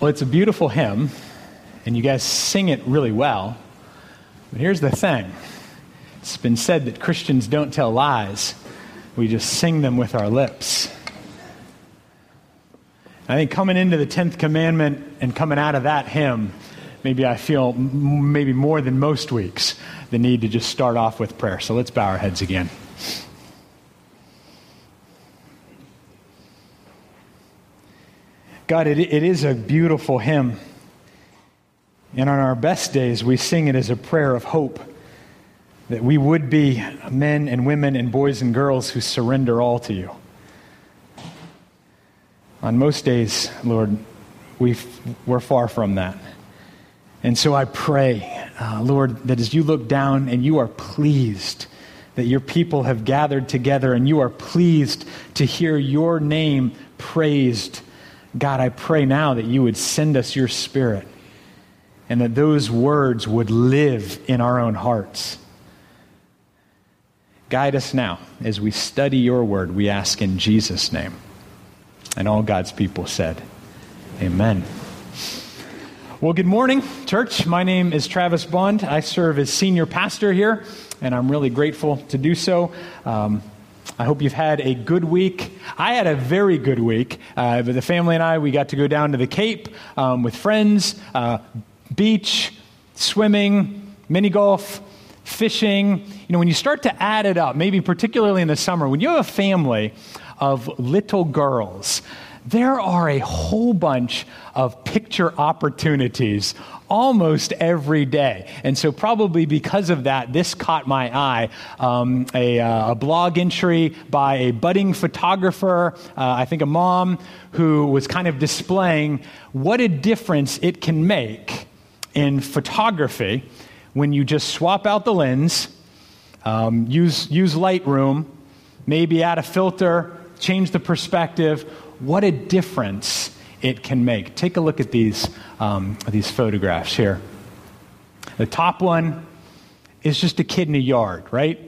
Well, it's a beautiful hymn, and you guys sing it really well. But here's the thing it's been said that Christians don't tell lies, we just sing them with our lips. I think coming into the 10th commandment and coming out of that hymn, maybe I feel maybe more than most weeks the need to just start off with prayer. So let's bow our heads again. God, it, it is a beautiful hymn. And on our best days, we sing it as a prayer of hope that we would be men and women and boys and girls who surrender all to you. On most days, Lord, we we're far from that. And so I pray, uh, Lord, that as you look down and you are pleased that your people have gathered together and you are pleased to hear your name praised, God, I pray now that you would send us your spirit and that those words would live in our own hearts. Guide us now as we study your word, we ask in Jesus' name. And all God's people said, Amen. Well, good morning, church. My name is Travis Bond. I serve as senior pastor here, and I'm really grateful to do so. Um, I hope you've had a good week. I had a very good week. Uh, the family and I, we got to go down to the Cape um, with friends, uh, beach, swimming, mini golf, fishing. You know, when you start to add it up, maybe particularly in the summer, when you have a family of little girls, there are a whole bunch of picture opportunities almost every day. And so, probably because of that, this caught my eye. Um, a, uh, a, blog entry by a budding photographer, uh, I think a mom, who was kind of displaying what a difference it can make in photography when you just swap out the lens, um, use, use Lightroom, maybe add a filter, change the perspective, what a difference it can make. Take a look at these, um, these photographs here. The top one is just a kid in a yard, right?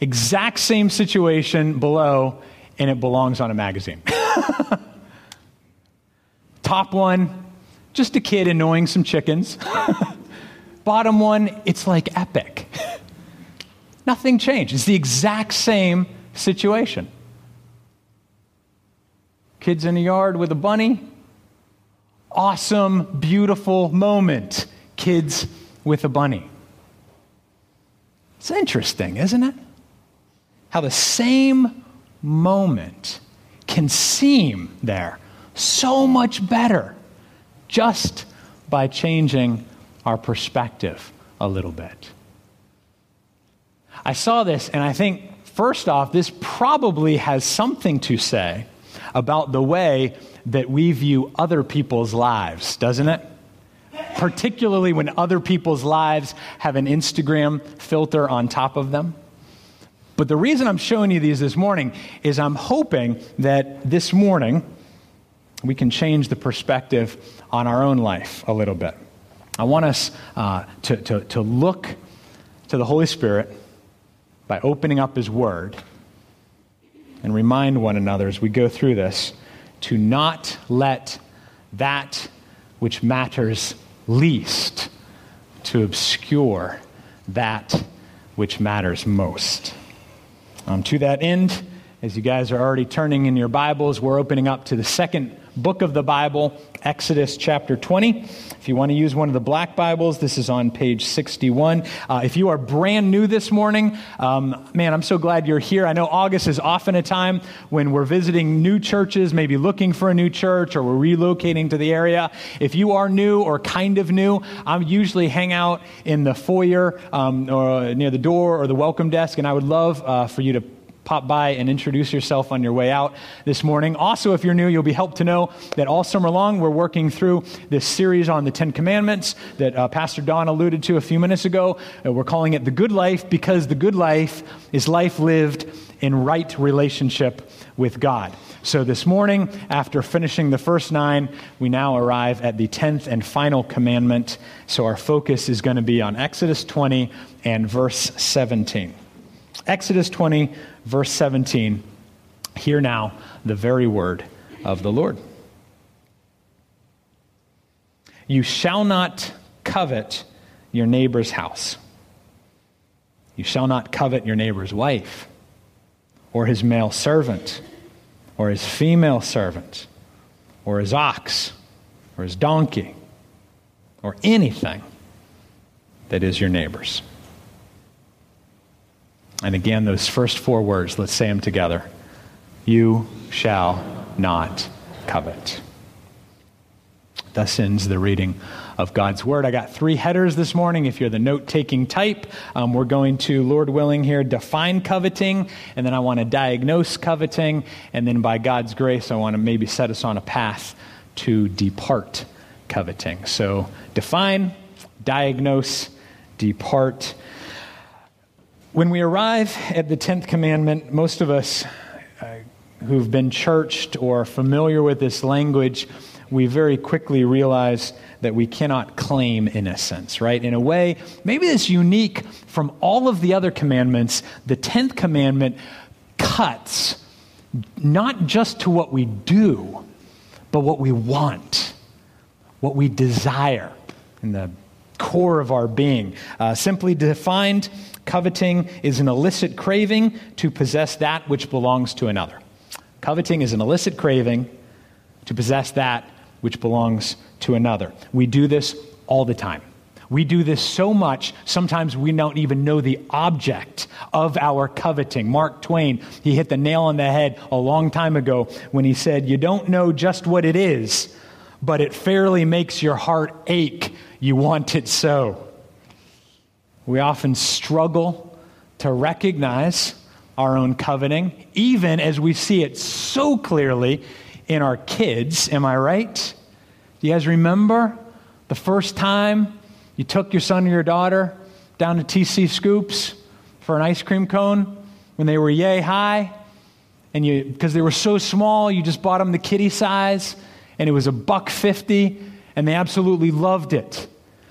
Exact same situation below, and it belongs on a magazine. top one, just a kid annoying some chickens. Bottom one, it's like epic. Nothing changed. It's the exact same situation. Kids in the yard with a bunny. Awesome, beautiful moment. Kids with a bunny. It's interesting, isn't it? How the same moment can seem there so much better just by changing our perspective a little bit. I saw this and I think, first off, this probably has something to say about the way that we view other people's lives, doesn't it? Particularly when other people's lives have an Instagram filter on top of them. But the reason I'm showing you these this morning is I'm hoping that this morning we can change the perspective on our own life a little bit. I want us uh, to, to, to look to the Holy Spirit by opening up His Word and remind one another as we go through this to not let that which matters least to obscure that which matters most. Um, to that end, as you guys are already turning in your Bibles, we're opening up to the second book of the Bible, Exodus chapter 20. If you want to use one of the black Bibles, this is on page 61. Uh, if you are brand new this morning, um, man, I'm so glad you're here. I know August is often a time when we're visiting new churches, maybe looking for a new church or we're relocating to the area. If you are new or kind of new, I usually hang out in the foyer um, or near the door or the welcome desk, and I would love uh, for you to pop by and introduce yourself on your way out this morning. Also, if you're new, you'll be helped to know that all summer long we're working through this series on the Ten Commandments that uh, Pastor Don alluded to a few minutes ago. Uh, we're calling it the good life because the good life is life lived in right relationship with God. So this morning, after finishing the first nine, we now arrive at the tenth and final commandment. So our focus is going to be on Exodus 20 and verse 17. Exodus 20, verse 17. Hear now the very word of the Lord. You shall not covet your neighbor's house. You shall not covet your neighbor's wife, or his male servant, or his female servant, or his ox, or his donkey, or anything that is your neighbor's. And again, those first four words, let's say them together. You shall not covet. Thus ends the reading of God's Word. I got three headers this morning. If you're the note taking type, um, we're going to, Lord willing, here define coveting, and then I want to diagnose coveting, and then by God's grace, I want to maybe set us on a path to depart coveting. So define, diagnose, depart. When we arrive at the 10th commandment, most of us uh, who've been churched or familiar with this language we very quickly realize that we cannot claim innocence, right? In a way, maybe it's unique from all of the other commandments. The 10th commandment cuts not just to what we do, but what we want, what we desire in the core of our being. Uh, simply defined, coveting is an illicit craving to possess that which belongs to another. Coveting is an illicit craving to possess that which belongs to another. We do this all the time. We do this so much, sometimes we don't even know the object of our coveting. Mark Twain, he hit the nail on the head a long time ago when he said, You don't know just what it is, but it fairly makes your heart ache. You want it so. We often struggle to recognize our own coveting, even as we see it so clearly in our kids. Am I right? Do you guys remember the first time you took your son or your daughter down to TC Scoops for an ice cream cone when they were yay high? And you, because they were so small, you just bought them the kitty size, and it was a buck fifty, and they absolutely loved it.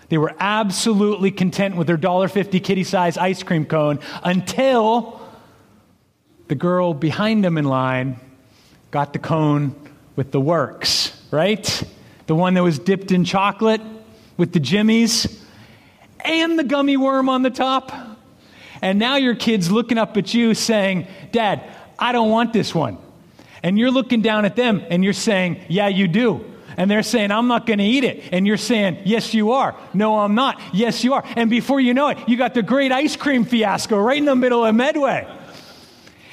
They were absolutely content with their $1.50 kitty size ice cream cone until the girl behind them in line got the cone with the works, right? The one that was dipped in chocolate with the jimmies and the gummy worm on the top. And now your kid's looking up at you saying, Dad, I don't want this one. And you're looking down at them and you're saying, Yeah, you do. And they're saying, I'm not going to eat it. And you're saying, Yes, you are. No, I'm not. Yes, you are. And before you know it, you got the great ice cream fiasco right in the middle of Medway.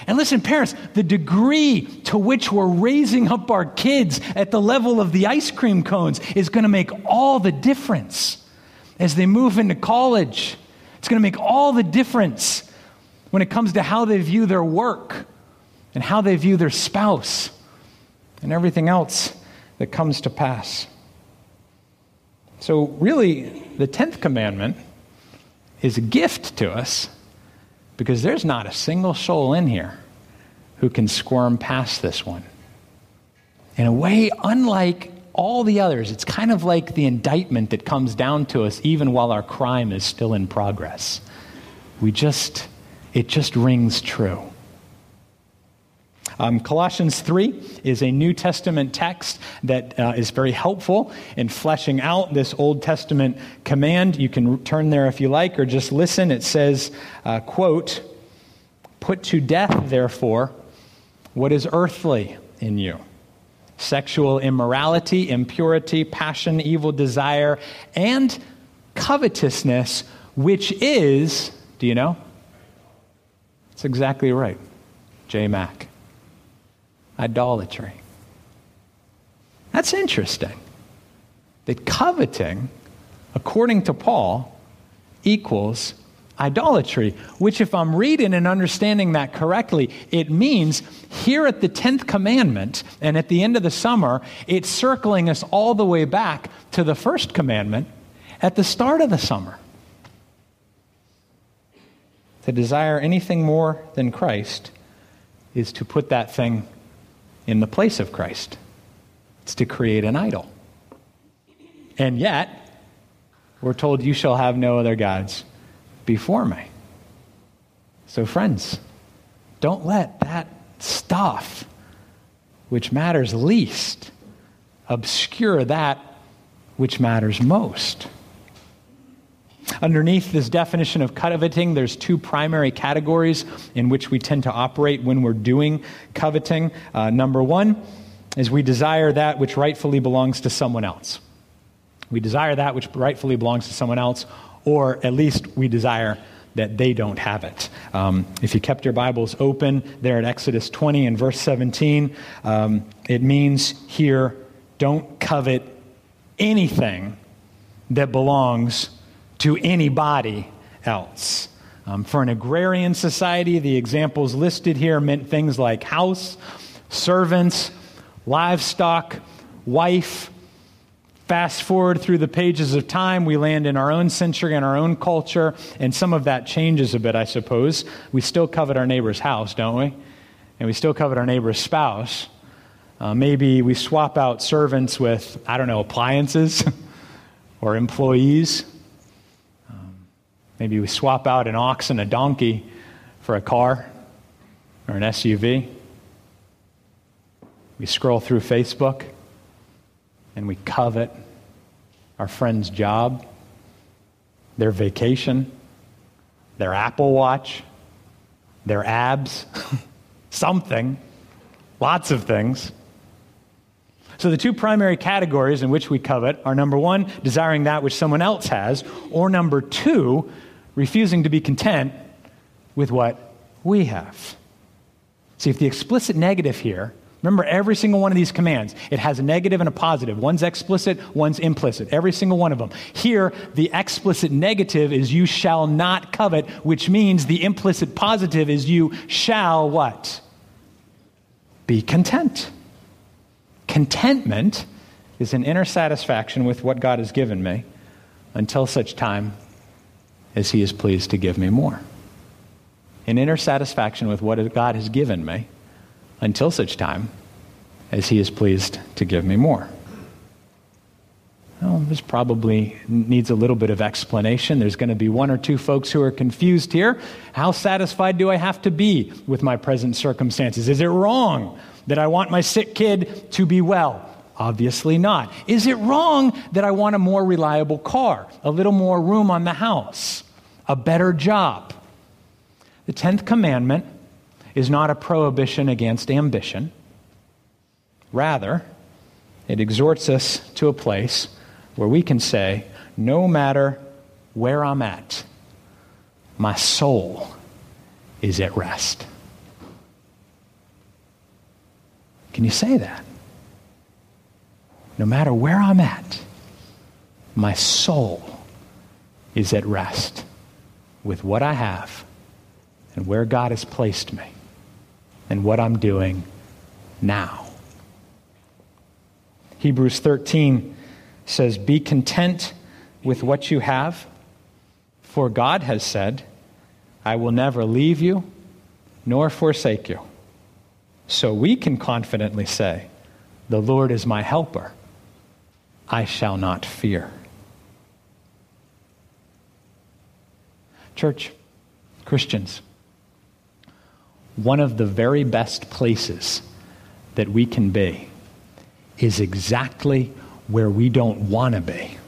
And listen, parents, the degree to which we're raising up our kids at the level of the ice cream cones is going to make all the difference as they move into college. It's going to make all the difference when it comes to how they view their work and how they view their spouse and everything else that comes to pass. So, really, the 10th commandment is a gift to us because there's not a single soul in here who can squirm past this one. In a way, unlike all the others, it's kind of like the indictment that comes down to us even while our crime is still in progress. We just, it just rings true. Um, Colossians 3 is a New Testament text that uh, is very helpful in fleshing out this Old Testament command. You can turn there if you like or just listen. It says, uh, quote, Put to death, therefore, what is earthly in you sexual immorality, impurity, passion, evil desire, and covetousness, which is, do you know? It's exactly right. J. Mac idolatry. That's interesting. That coveting, according to Paul, equals idolatry, which, if I'm reading and understanding that correctly, it means here at the 10th commandment and at the end of the summer, it's circling us all the way back to the first commandment at the start of the summer. To desire anything more than Christ is to put that thing in the place of Christ. It's to create an idol. And yet, we're told, You shall have no other gods before me. So, friends, don't let that stuff, which matters least, obscure that which matters most. Underneath this definition of coveting, there's two primary categories in which we tend to operate when we're doing coveting. Uh, number one is we desire that which rightfully belongs to someone else. We desire that which rightfully belongs to someone else, or at least we desire that they don't have it. Um, if you kept your Bibles open there at Exodus 20 and verse 17, um, it means here, don't covet anything that belongs to anybody else. Um, for an agrarian society, the examples listed here meant things like house, servants, livestock, wife, Fast forward through the pages of time, we land in our own century and our own culture, and some of that changes a bit, I suppose. We still covet our neighbor's house, don't we? And we still covet our neighbor's spouse. Uh, maybe we swap out servants with, I don't know, appliances or employees. Maybe we swap out an ox and a donkey for a car or an SUV. We scroll through Facebook and we covet our friend's job, their vacation, their Apple Watch, their abs, something, lots of things. So, the two primary categories in which we covet are number one, desiring that which someone else has, or number two, refusing to be content with what we have. See, if the explicit negative here Remember, every single one of these commands, it has a negative and a positive. One's explicit, one's implicit. Every single one of them. Here, the explicit negative is you shall not covet, which means the implicit positive is you shall what? Be content. Contentment is an inner satisfaction with what God has given me until such time as He is pleased to give me more. An inner satisfaction with what God has given me until such time as he is pleased to give me more. Well, this probably needs a little bit of explanation. There's going to be one or two folks who are confused here. How satisfied do I have to be with my present circumstances? Is it wrong that I want my sick kid to be well? Obviously not. Is it wrong that I want a more reliable car, a little more room on the house, a better job? The 10th commandment is not a prohibition against ambition. Rather, it exhorts us to a place where we can say, no matter where I'm at, my soul is at rest. Can you say that? No matter where I'm at, my soul is at rest with what I have and where God has placed me and what I'm doing now. Hebrews 13 says, Be content with what you have, for God has said, I will never leave you nor forsake you. So we can confidently say, The Lord is my helper. I shall not fear. Church, Christians, one of the very best places that we can be is exactly where we don't want to be.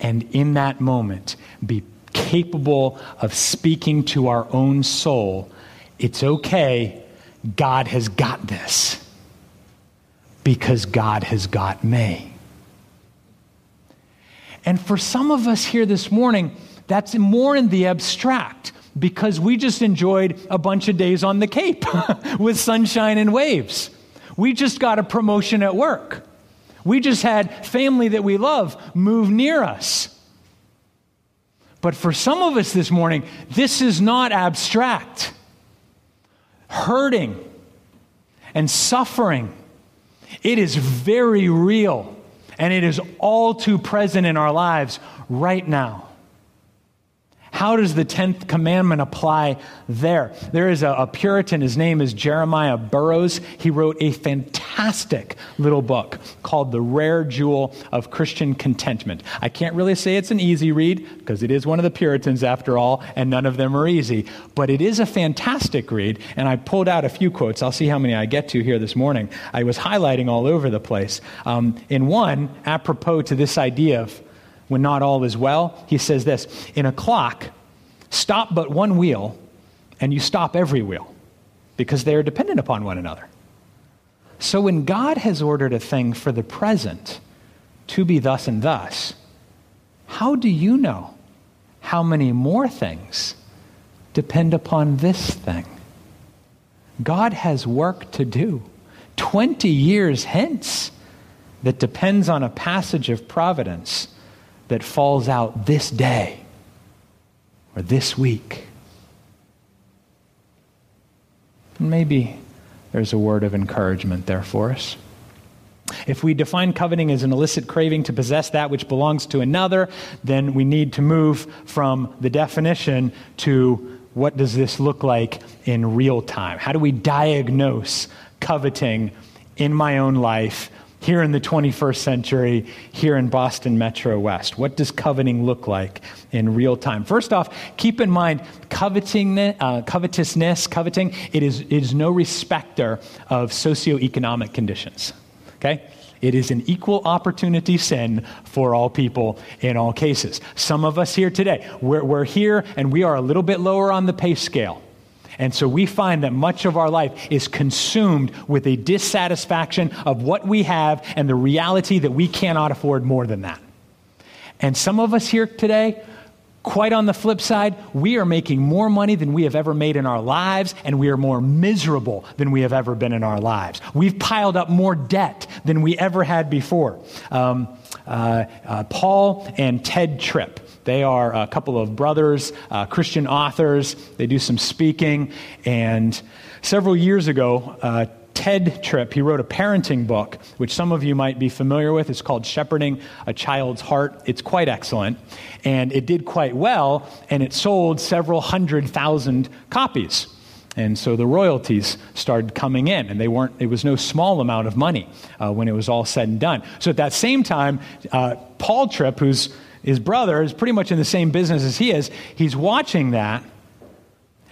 And in that moment, be capable of speaking to our own soul it's okay, God has got this. Because God has got me. And for some of us here this morning, that's more in the abstract because we just enjoyed a bunch of days on the Cape with sunshine and waves. We just got a promotion at work. We just had family that we love move near us. But for some of us this morning, this is not abstract. Hurting and suffering, it is very real, and it is all too present in our lives right now. How does the 10th commandment apply there? There is a, a Puritan, his name is Jeremiah Burroughs. He wrote a fantastic little book called The Rare Jewel of Christian Contentment. I can't really say it's an easy read because it is one of the Puritans after all, and none of them are easy, but it is a fantastic read, and I pulled out a few quotes. I'll see how many I get to here this morning. I was highlighting all over the place. Um, in one, apropos to this idea of when not all is well, he says this In a clock, stop but one wheel, and you stop every wheel because they are dependent upon one another. So when God has ordered a thing for the present to be thus and thus, how do you know how many more things depend upon this thing? God has work to do 20 years hence that depends on a passage of providence that falls out this day or this week. Maybe there's a word of encouragement there for us. If we define coveting as an illicit craving to possess that which belongs to another, then we need to move from the definition to what does this look like in real time? How do we diagnose coveting in my own life here in the 21st century, here in Boston Metro West? What does coveting look like in real time? First off, keep in mind coveting, uh, covetousness, coveting, it is, it is no respecter of socioeconomic conditions. Okay? It is an equal opportunity sin for all people in all cases. Some of us here today, we're, we're here and we are a little bit lower on the pay scale. And so we find that much of our life is consumed with a dissatisfaction of what we have and the reality that we cannot afford more than that. And some of us here today, quite on the flip side, we are making more money than we have ever made in our lives, and we are more miserable than we have ever been in our lives. We've piled up more debt than we ever had before. Um, uh, uh, Paul and Tedd Tripp they are a couple of brothers, uh, Christian authors. They do some speaking. And several years ago, uh, Tedd Tripp, he wrote a parenting book, which some of you might be familiar with. It's called Shepherding a Child's Heart. It's quite excellent. And it did quite well, and it sold several hundred thousand copies. And so the royalties started coming in, and they weren't, it was no small amount of money uh, when it was all said and done. So at that same time, uh, Paul Tripp, who's his brother is pretty much in the same business as he is. He's watching that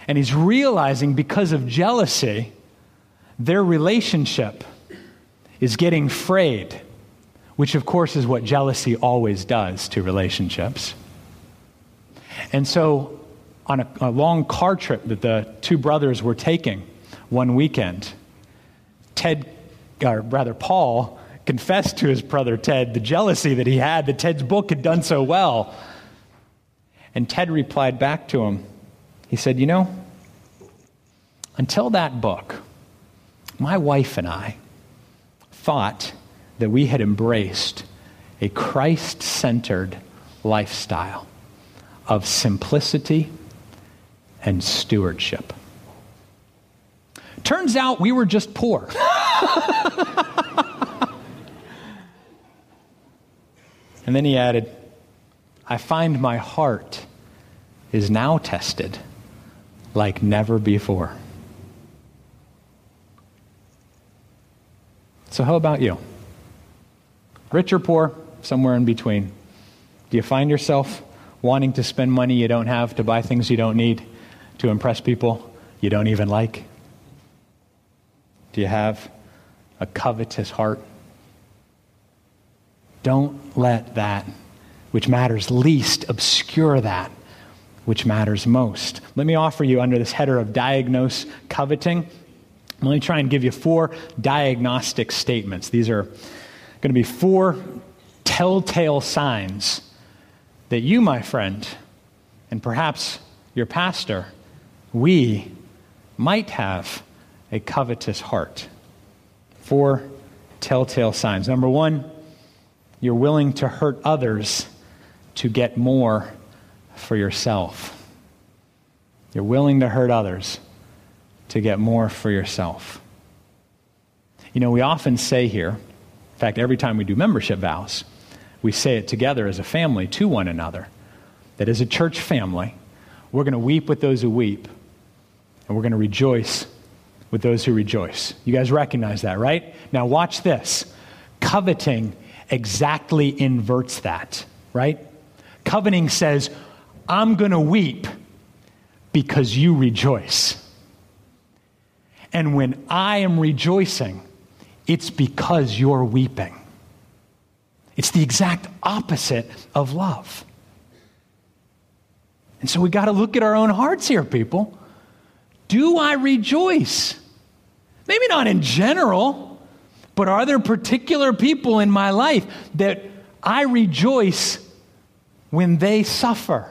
and he's realizing because of jealousy, their relationship is getting frayed, which of course is what jealousy always does to relationships. And so, on a, a long car trip that the two brothers were taking one weekend, Tedd, or rather, Paul, confessed to his brother Tedd the jealousy that he had that Tedd's book had done so well. And Tedd replied back to him. He said, You know, until that book, my wife and I thought that we had embraced a Christ centered lifestyle of simplicity and stewardship. Turns out we were just poor. And then he added, I find my heart is now tested like never before. So, how about you? Rich or poor, somewhere in between. Do you find yourself wanting to spend money you don't have to buy things you don't need to impress people you don't even like? Do you have a covetous heart? Don't let that which matters least obscure that which matters most. Let me offer you, under this header of diagnose coveting, let me try and give you four diagnostic statements. These are going to be four telltale signs that you, my friend, and perhaps your pastor, we might have a covetous heart. Four telltale signs. Number one, you're willing to hurt others to get more for yourself. You're willing to hurt others to get more for yourself. You know, we often say here, in fact, every time we do membership vows, we say it together as a family to one another that as a church family, We're going to weep with those who weep, and we're going to rejoice with those who rejoice. You guys recognize that, right? Now, watch this. Coveting exactly inverts that, right? Covenanting says, I'm going to weep because you rejoice. And when I am rejoicing, it's because you're weeping. It's the exact opposite of love. And so we got to look at our own hearts here, people. Do I rejoice? Maybe not in general, but are there particular people in my life that I rejoice when they suffer?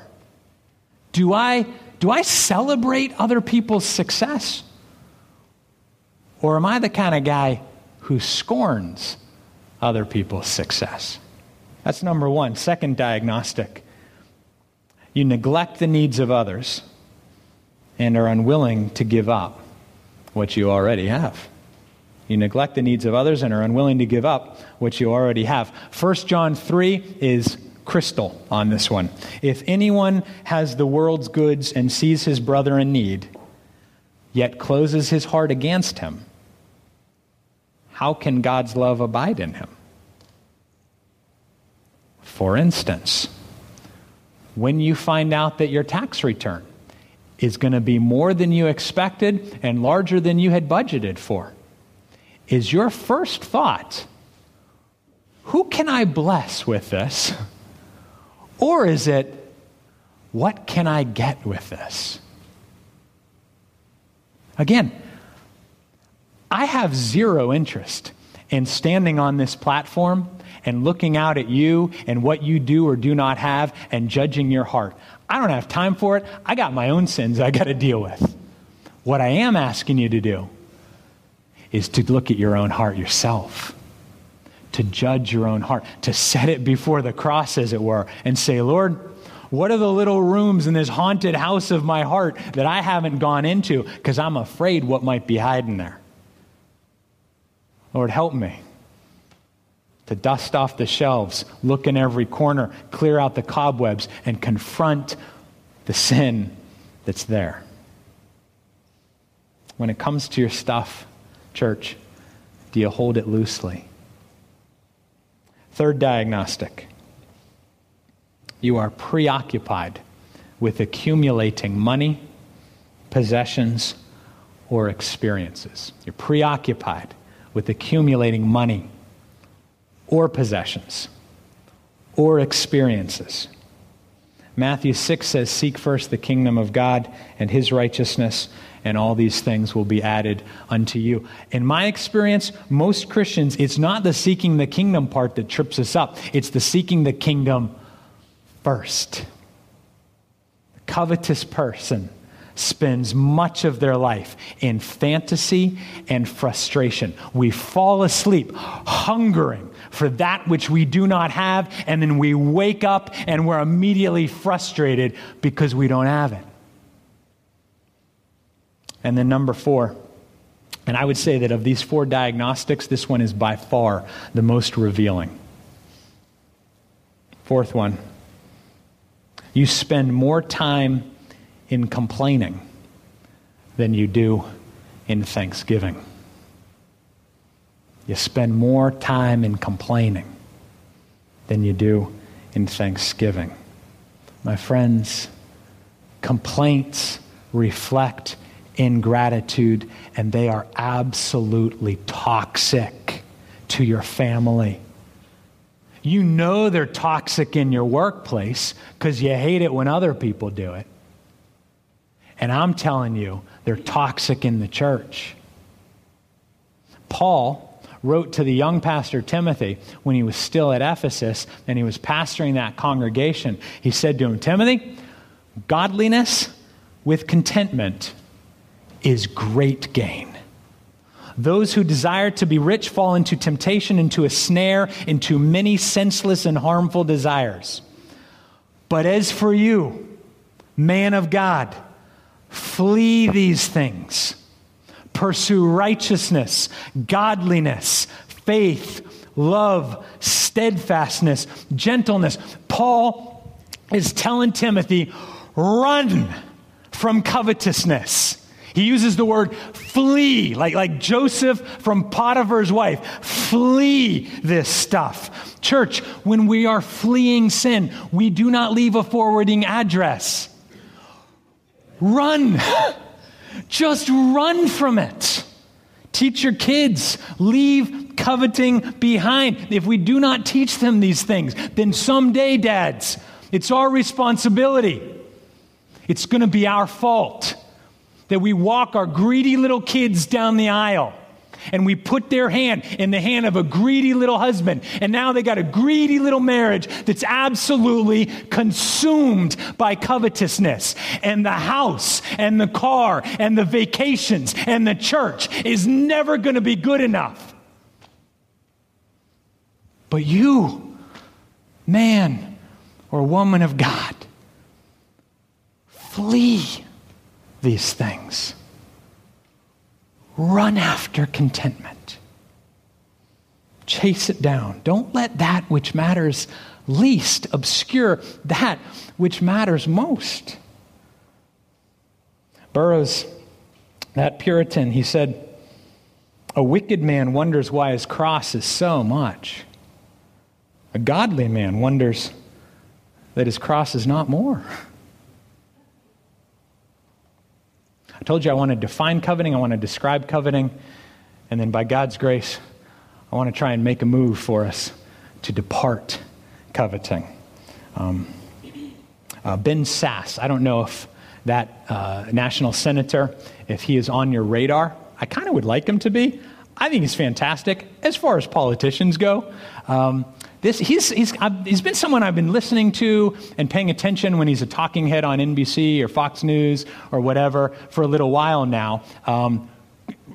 Do I, do I celebrate other people's success? Or am I the kind of guy who scorns other people's success? That's number one. Second diagnostic you neglect the needs of others and are unwilling to give up what you already have. You neglect the needs of others and are unwilling to give up what you already have. 1 John 3 is crystal on this one. If anyone has the world's goods and sees his brother in need, yet closes his heart against him, how can God's love abide in him? For instance, when you find out that your tax return is going to be more than you expected and larger than you had budgeted for, is your first thought, who can I bless with this? Or is it, what can I get with this? Again, I have zero interest in standing on this platform and looking out at you and what you do or do not have and judging your heart. I don't have time for it. I got my own sins I got to deal with. What I am asking you to do is to look at your own heart yourself, to judge your own heart, to set it before the cross, as it were, and say, Lord, what are the little rooms in this haunted house of my heart that I haven't gone into because I'm afraid what might be hiding there? Lord, help me to dust off the shelves, look in every corner, clear out the cobwebs, and confront the sin that's there. When it comes to your stuff, church, do you hold it loosely? Third diagnostic you are preoccupied with accumulating money, possessions, or experiences. You're preoccupied with accumulating money or possessions or experiences. Matthew 6 says, Seek first the kingdom of God and his righteousness, and all these things will be added unto you. In my experience, most Christians, it's not the seeking the kingdom part that trips us up, it's the seeking the kingdom first. The covetous person spends much of their life in fantasy and frustration. We fall asleep hungering for that which we do not have, and then we wake up and we're immediately frustrated because we don't have it. And then, number four, and I would say that of these four diagnostics, this one is by far the most revealing. Fourth one, you spend more time in complaining than you do in thanksgiving. You spend more time in complaining than you do in thanksgiving. My friends, complaints reflect ingratitude, and they are absolutely toxic to your family. You know they're toxic in your workplace because you hate it when other people do it. And I'm telling you, they're toxic in the church. Paul wrote to the young pastor Timothy when he was still at Ephesus and he was pastoring that congregation. He said to him, Timothy, godliness with contentment is great gain. Those who desire to be rich fall into temptation, into a snare, into many senseless and harmful desires. But as for you, man of God, flee these things pursue righteousness, godliness, faith, love, steadfastness, gentleness. Paul is telling Timothy, run from covetousness. He uses the word flee, like, like Joseph from Potiphar's wife. Flee this stuff. Church, when we are fleeing sin, we do not leave a forwarding address. Run. Just run from it. Teach your kids. Leave coveting behind. If we do not teach them these things, then someday, dads, it's our responsibility. It's going to be our fault that we walk our greedy little kids down the aisle and we put their hand in the hand of a greedy little husband. And now they got a greedy little marriage that's absolutely consumed by covetousness. And the house and the car and the vacations and the church is never going to be good enough. But you, man or woman of God, flee these things. Run after contentment. Chase it down. Don't let that which matters least obscure that which matters most. Burroughs, that Puritan, he said, A wicked man wonders why his cross is so much. A godly man wonders that his cross is not more. I told you I want to define coveting, I want to describe coveting, and then by God's grace, I want to try and make a move for us to depart coveting. Um, uh, Ben Sasse, I don't know if that uh, national senator, if he is on your radar. I kind of would like him to be. I think he's fantastic as far as politicians go. Um, this, he's, he's, he's been someone I've been listening to and paying attention when he's a talking head on NBC or Fox News or whatever for a little while now. Um,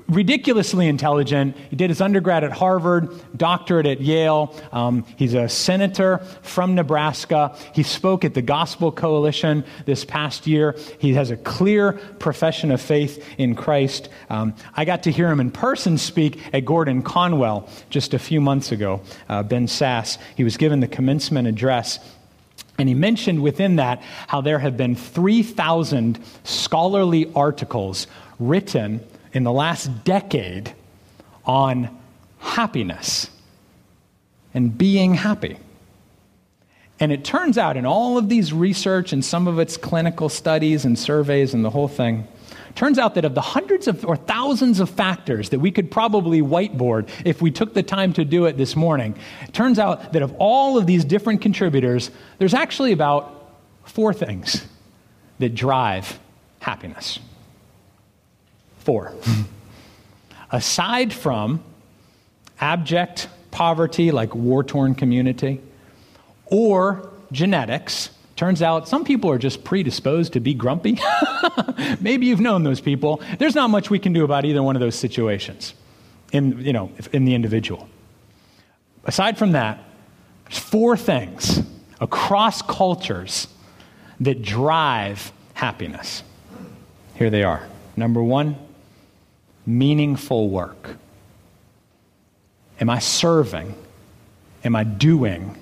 ridiculously intelligent. He did his undergrad at Harvard, doctorate at Yale. Um, he's a senator from Nebraska. He spoke at the Gospel Coalition this past year. He has a clear profession of faith in Christ. Um, I got to hear him in person speak at Gordon Conwell just a few months ago. Uh, Ben Sasse. He was given the commencement address. And he mentioned within that how there have been 3,000 scholarly articles written in the last decade on happiness and being happy. And it turns out in all of these research and some of its clinical studies and surveys and the whole thing, turns out that of the hundreds of or thousands of factors that we could probably whiteboard if we took the time to do it this morning, it turns out that of all of these different contributors, there's actually about four things that drive happiness. Four. Aside from abject poverty, like war torn community, or genetics, turns out some people are just predisposed to be grumpy. Maybe you've known those people. There's not much we can do about either one of those situations in, you know, in the individual. Aside from that, there's four things across cultures that drive happiness. Here they are. Number one, meaningful work? Am I serving? Am I doing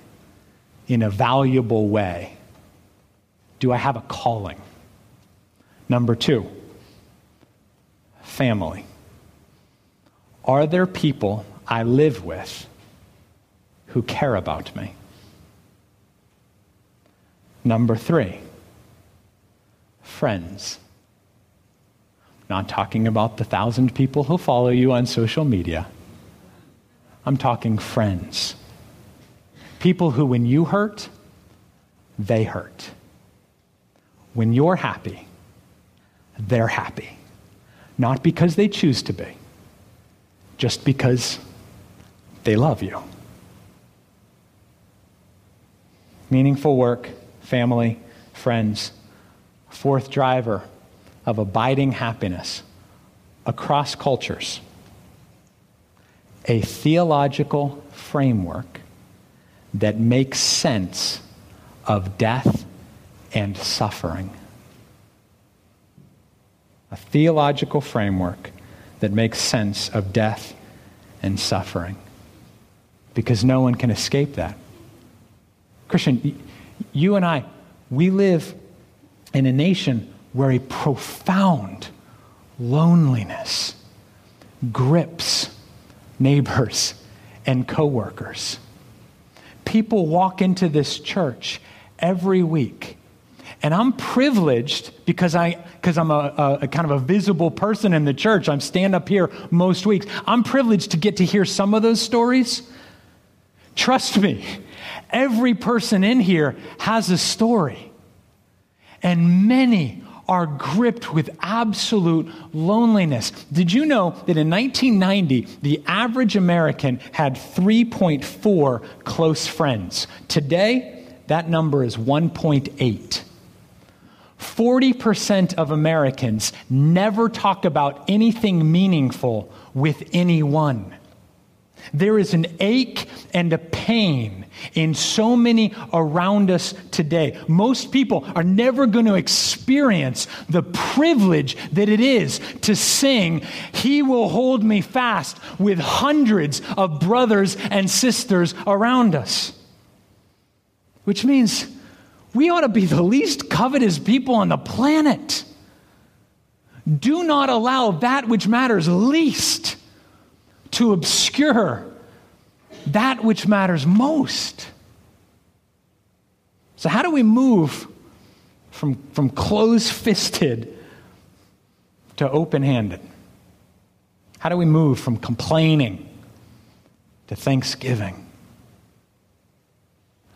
in a valuable way? Do I have a calling? Number two, family. Are there people I live with who care about me? Number three, friends. Not talking about the thousand people who follow you on social media. I'm talking friends. People who, when you hurt, they hurt. When you're happy, they're happy. Not because they choose to be, just because they love you. Meaningful work, family, friends. Fourth driver of abiding happiness across cultures, a theological framework that makes sense of death and suffering. A theological framework that makes sense of death and suffering. Because no one can escape that. Christian, you and I, we live in a nation where a profound loneliness grips neighbors and coworkers. People walk into this church every week. And I'm privileged because, I, because I'm a, a, kind of a visible person in the church. I'm stand up here most weeks. I'm privileged to get to hear some of those stories. Trust me, every person in here has a story. And many are gripped with absolute loneliness. Did you know that in 1990, the average American had 3.4 close friends? Today, that number is 1.8. 40% of Americans never talk about anything meaningful with anyone. There is an ache and a pain in so many around us today. Most people are never going to experience the privilege that it is to sing, He will hold me fast, with hundreds of brothers and sisters around us. Which means we ought to be the least covetous people on the planet. Do not allow that which matters least to obscure that which matters most. So, how do we move from, from close fisted to open handed? How do we move from complaining to thanksgiving?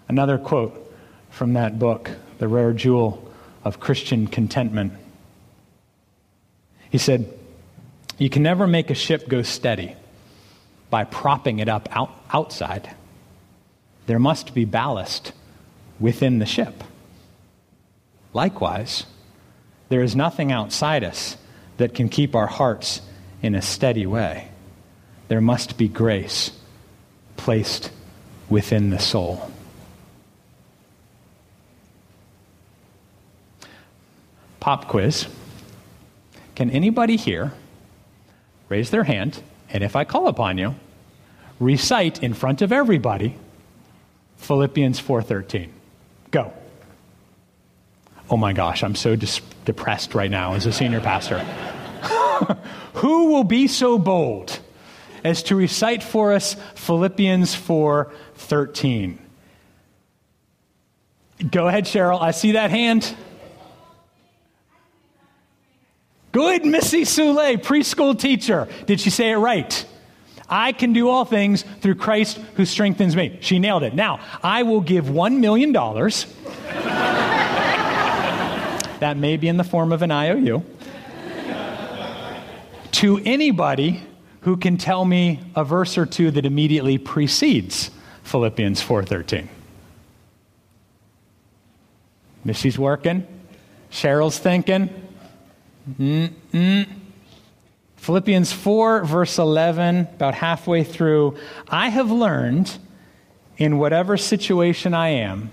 Another quote from that book, The Rare Jewel of Christian Contentment. He said, You can never make a ship go steady by propping it up out, outside. There must be ballast within the ship. Likewise, there is nothing outside us that can keep our hearts in a steady way. There must be grace placed within the soul. Pop quiz. Can anybody here raise their hand, and if I call upon you, recite in front of everybody Philippians 4:13. Go. Oh my gosh, I'm so dis- depressed right now as a senior pastor. Who will be so bold as to recite for us Philippians 4:13? Go ahead, Cheryl. I see that hand. Good, Missy Soule, preschool teacher. Did she say it right? I can do all things through Christ who strengthens me. She nailed it. Now, I will give $1 million. that may be in the form of an IOU. to anybody who can tell me a verse or two that immediately precedes Philippians 4:13. Missy's working. Cheryl's thinking. Mm-mm. Philippians 4, verse 11, about halfway through, I have learned in whatever situation I am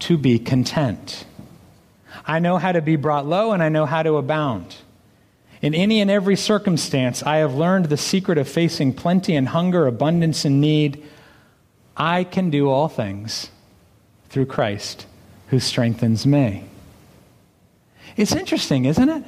to be content. I know how to be brought low and I know how to abound. In any and every circumstance, I have learned the secret of facing plenty and hunger, abundance and need. I can do all things through Christ who strengthens me. It's interesting, isn't it?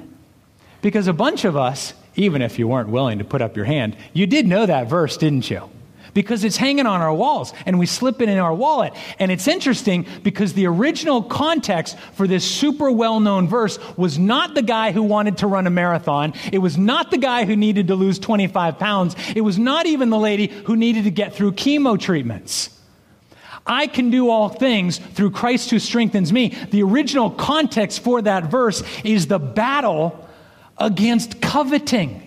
Because a bunch of us even if you weren't willing to put up your hand. You did know that verse, didn't you? Because it's hanging on our walls and we slip it in our wallet. And it's interesting because the original context for this super well known verse was not the guy who wanted to run a marathon. It was not the guy who needed to lose 25 pounds. It was not even the lady who needed to get through chemo treatments. I can do all things through Christ who strengthens me. The original context for that verse is the battle against coveting.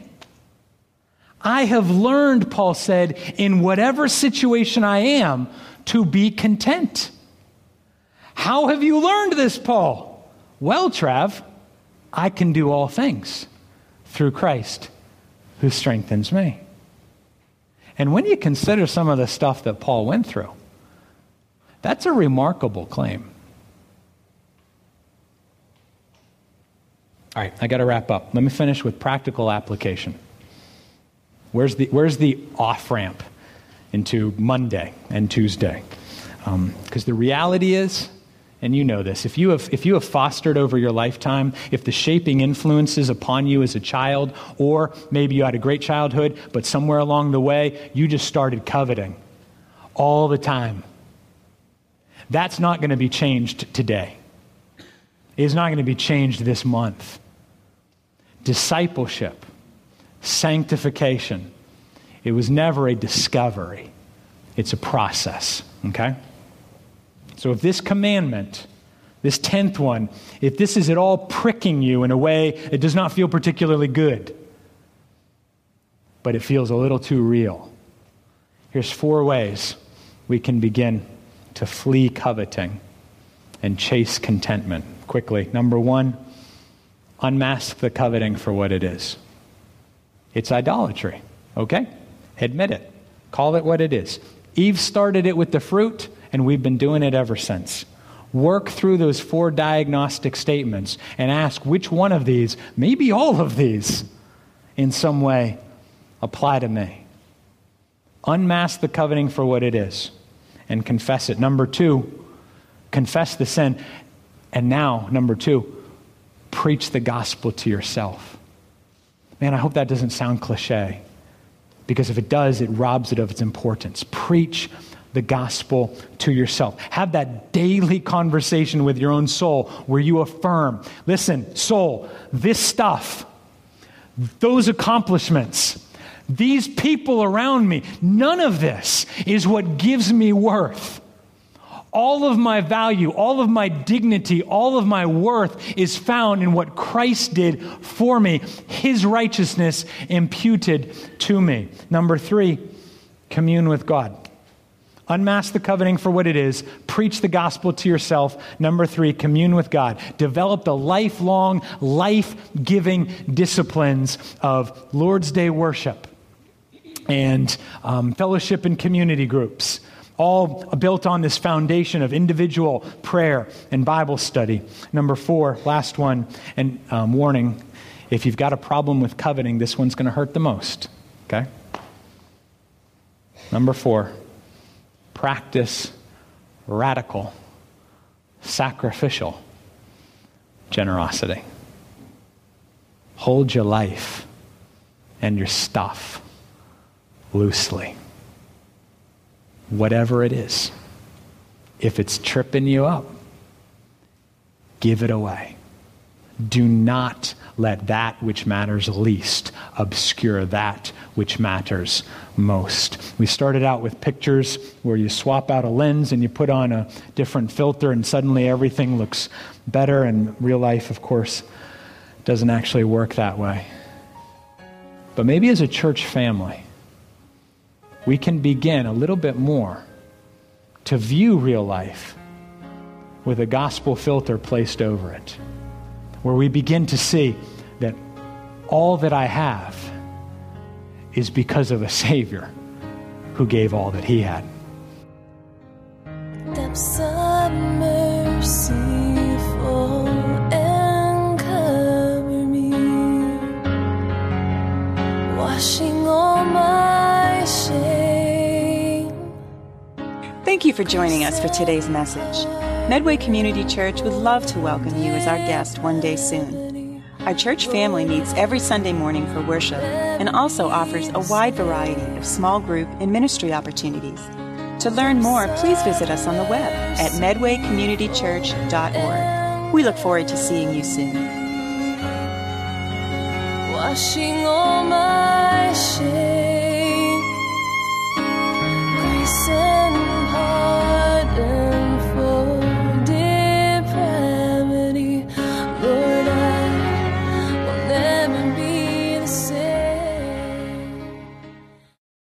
I have learned, Paul said, in whatever situation I am, to be content. How have you learned this, Paul? Well, Trav, I can do all things through Christ who strengthens me. And when you consider some of the stuff that Paul went through, that's a remarkable claim. All right, I got to wrap up. Let me finish with practical application. Where's the, where's the off ramp into Monday and Tuesday? Because um, the reality is, and you know this, if you, have, if you have fostered over your lifetime, if the shaping influences upon you as a child, or maybe you had a great childhood, but somewhere along the way you just started coveting all the time, that's not going to be changed today. It is not going to be changed this month. Discipleship, sanctification, it was never a discovery, it's a process, okay? So if this commandment, this tenth one, if this is at all pricking you in a way it does not feel particularly good, but it feels a little too real, here's four ways we can begin to flee coveting and chase contentment. Quickly. Number one, unmask the coveting for what it is it's idolatry, okay? Admit it. Call it what it is. Eve started it with the fruit, and we've been doing it ever since. Work through those four diagnostic statements and ask which one of these, maybe all of these, in some way apply to me. Unmask the coveting for what it is and confess it. Number two, confess the sin. And now, number two, preach the gospel to yourself. Man, I hope that doesn't sound cliche because if it does, it robs it of its importance. Preach the gospel to yourself. Have that daily conversation with your own soul where you affirm listen, soul, this stuff, those accomplishments, these people around me, none of this is what gives me worth. All of my value, all of my dignity, all of my worth is found in what Christ did for me, his righteousness imputed to me. Number three, commune with God. Unmask the coveting for what it is. Preach the gospel to yourself. Number three, commune with God. Develop the lifelong, life giving disciplines of Lord's Day worship and um, fellowship and community groups all built on this foundation of individual prayer and Bible study. Number four, last one, and um, warning if you've got a problem with coveting, this one's going to hurt the most. Okay? Number four, practice radical, sacrificial generosity. Hold your life and your stuff loosely whatever it is. If it's tripping you up, give it away. Do not let that which matters least obscure that which matters most. We started out with pictures where you swap out a lens and you put on a different filter, and suddenly everything looks better. And real life, of course, doesn't actually work that way. But maybe as a church family, we can begin a little bit more to view real life with a gospel filter placed over it, where we begin to see that all that I have is because of a Savior who gave all that He had. Depths of washing all my. Thank you for joining us for today's message. Medway Community Church would love to welcome you as our guest one day soon. Our church family meets every Sunday morning for worship and also offers a wide variety of small group and ministry opportunities. To learn more, please visit us on the web at medwaycommunitychurch.org. We look forward to seeing you soon. Washing all my shame.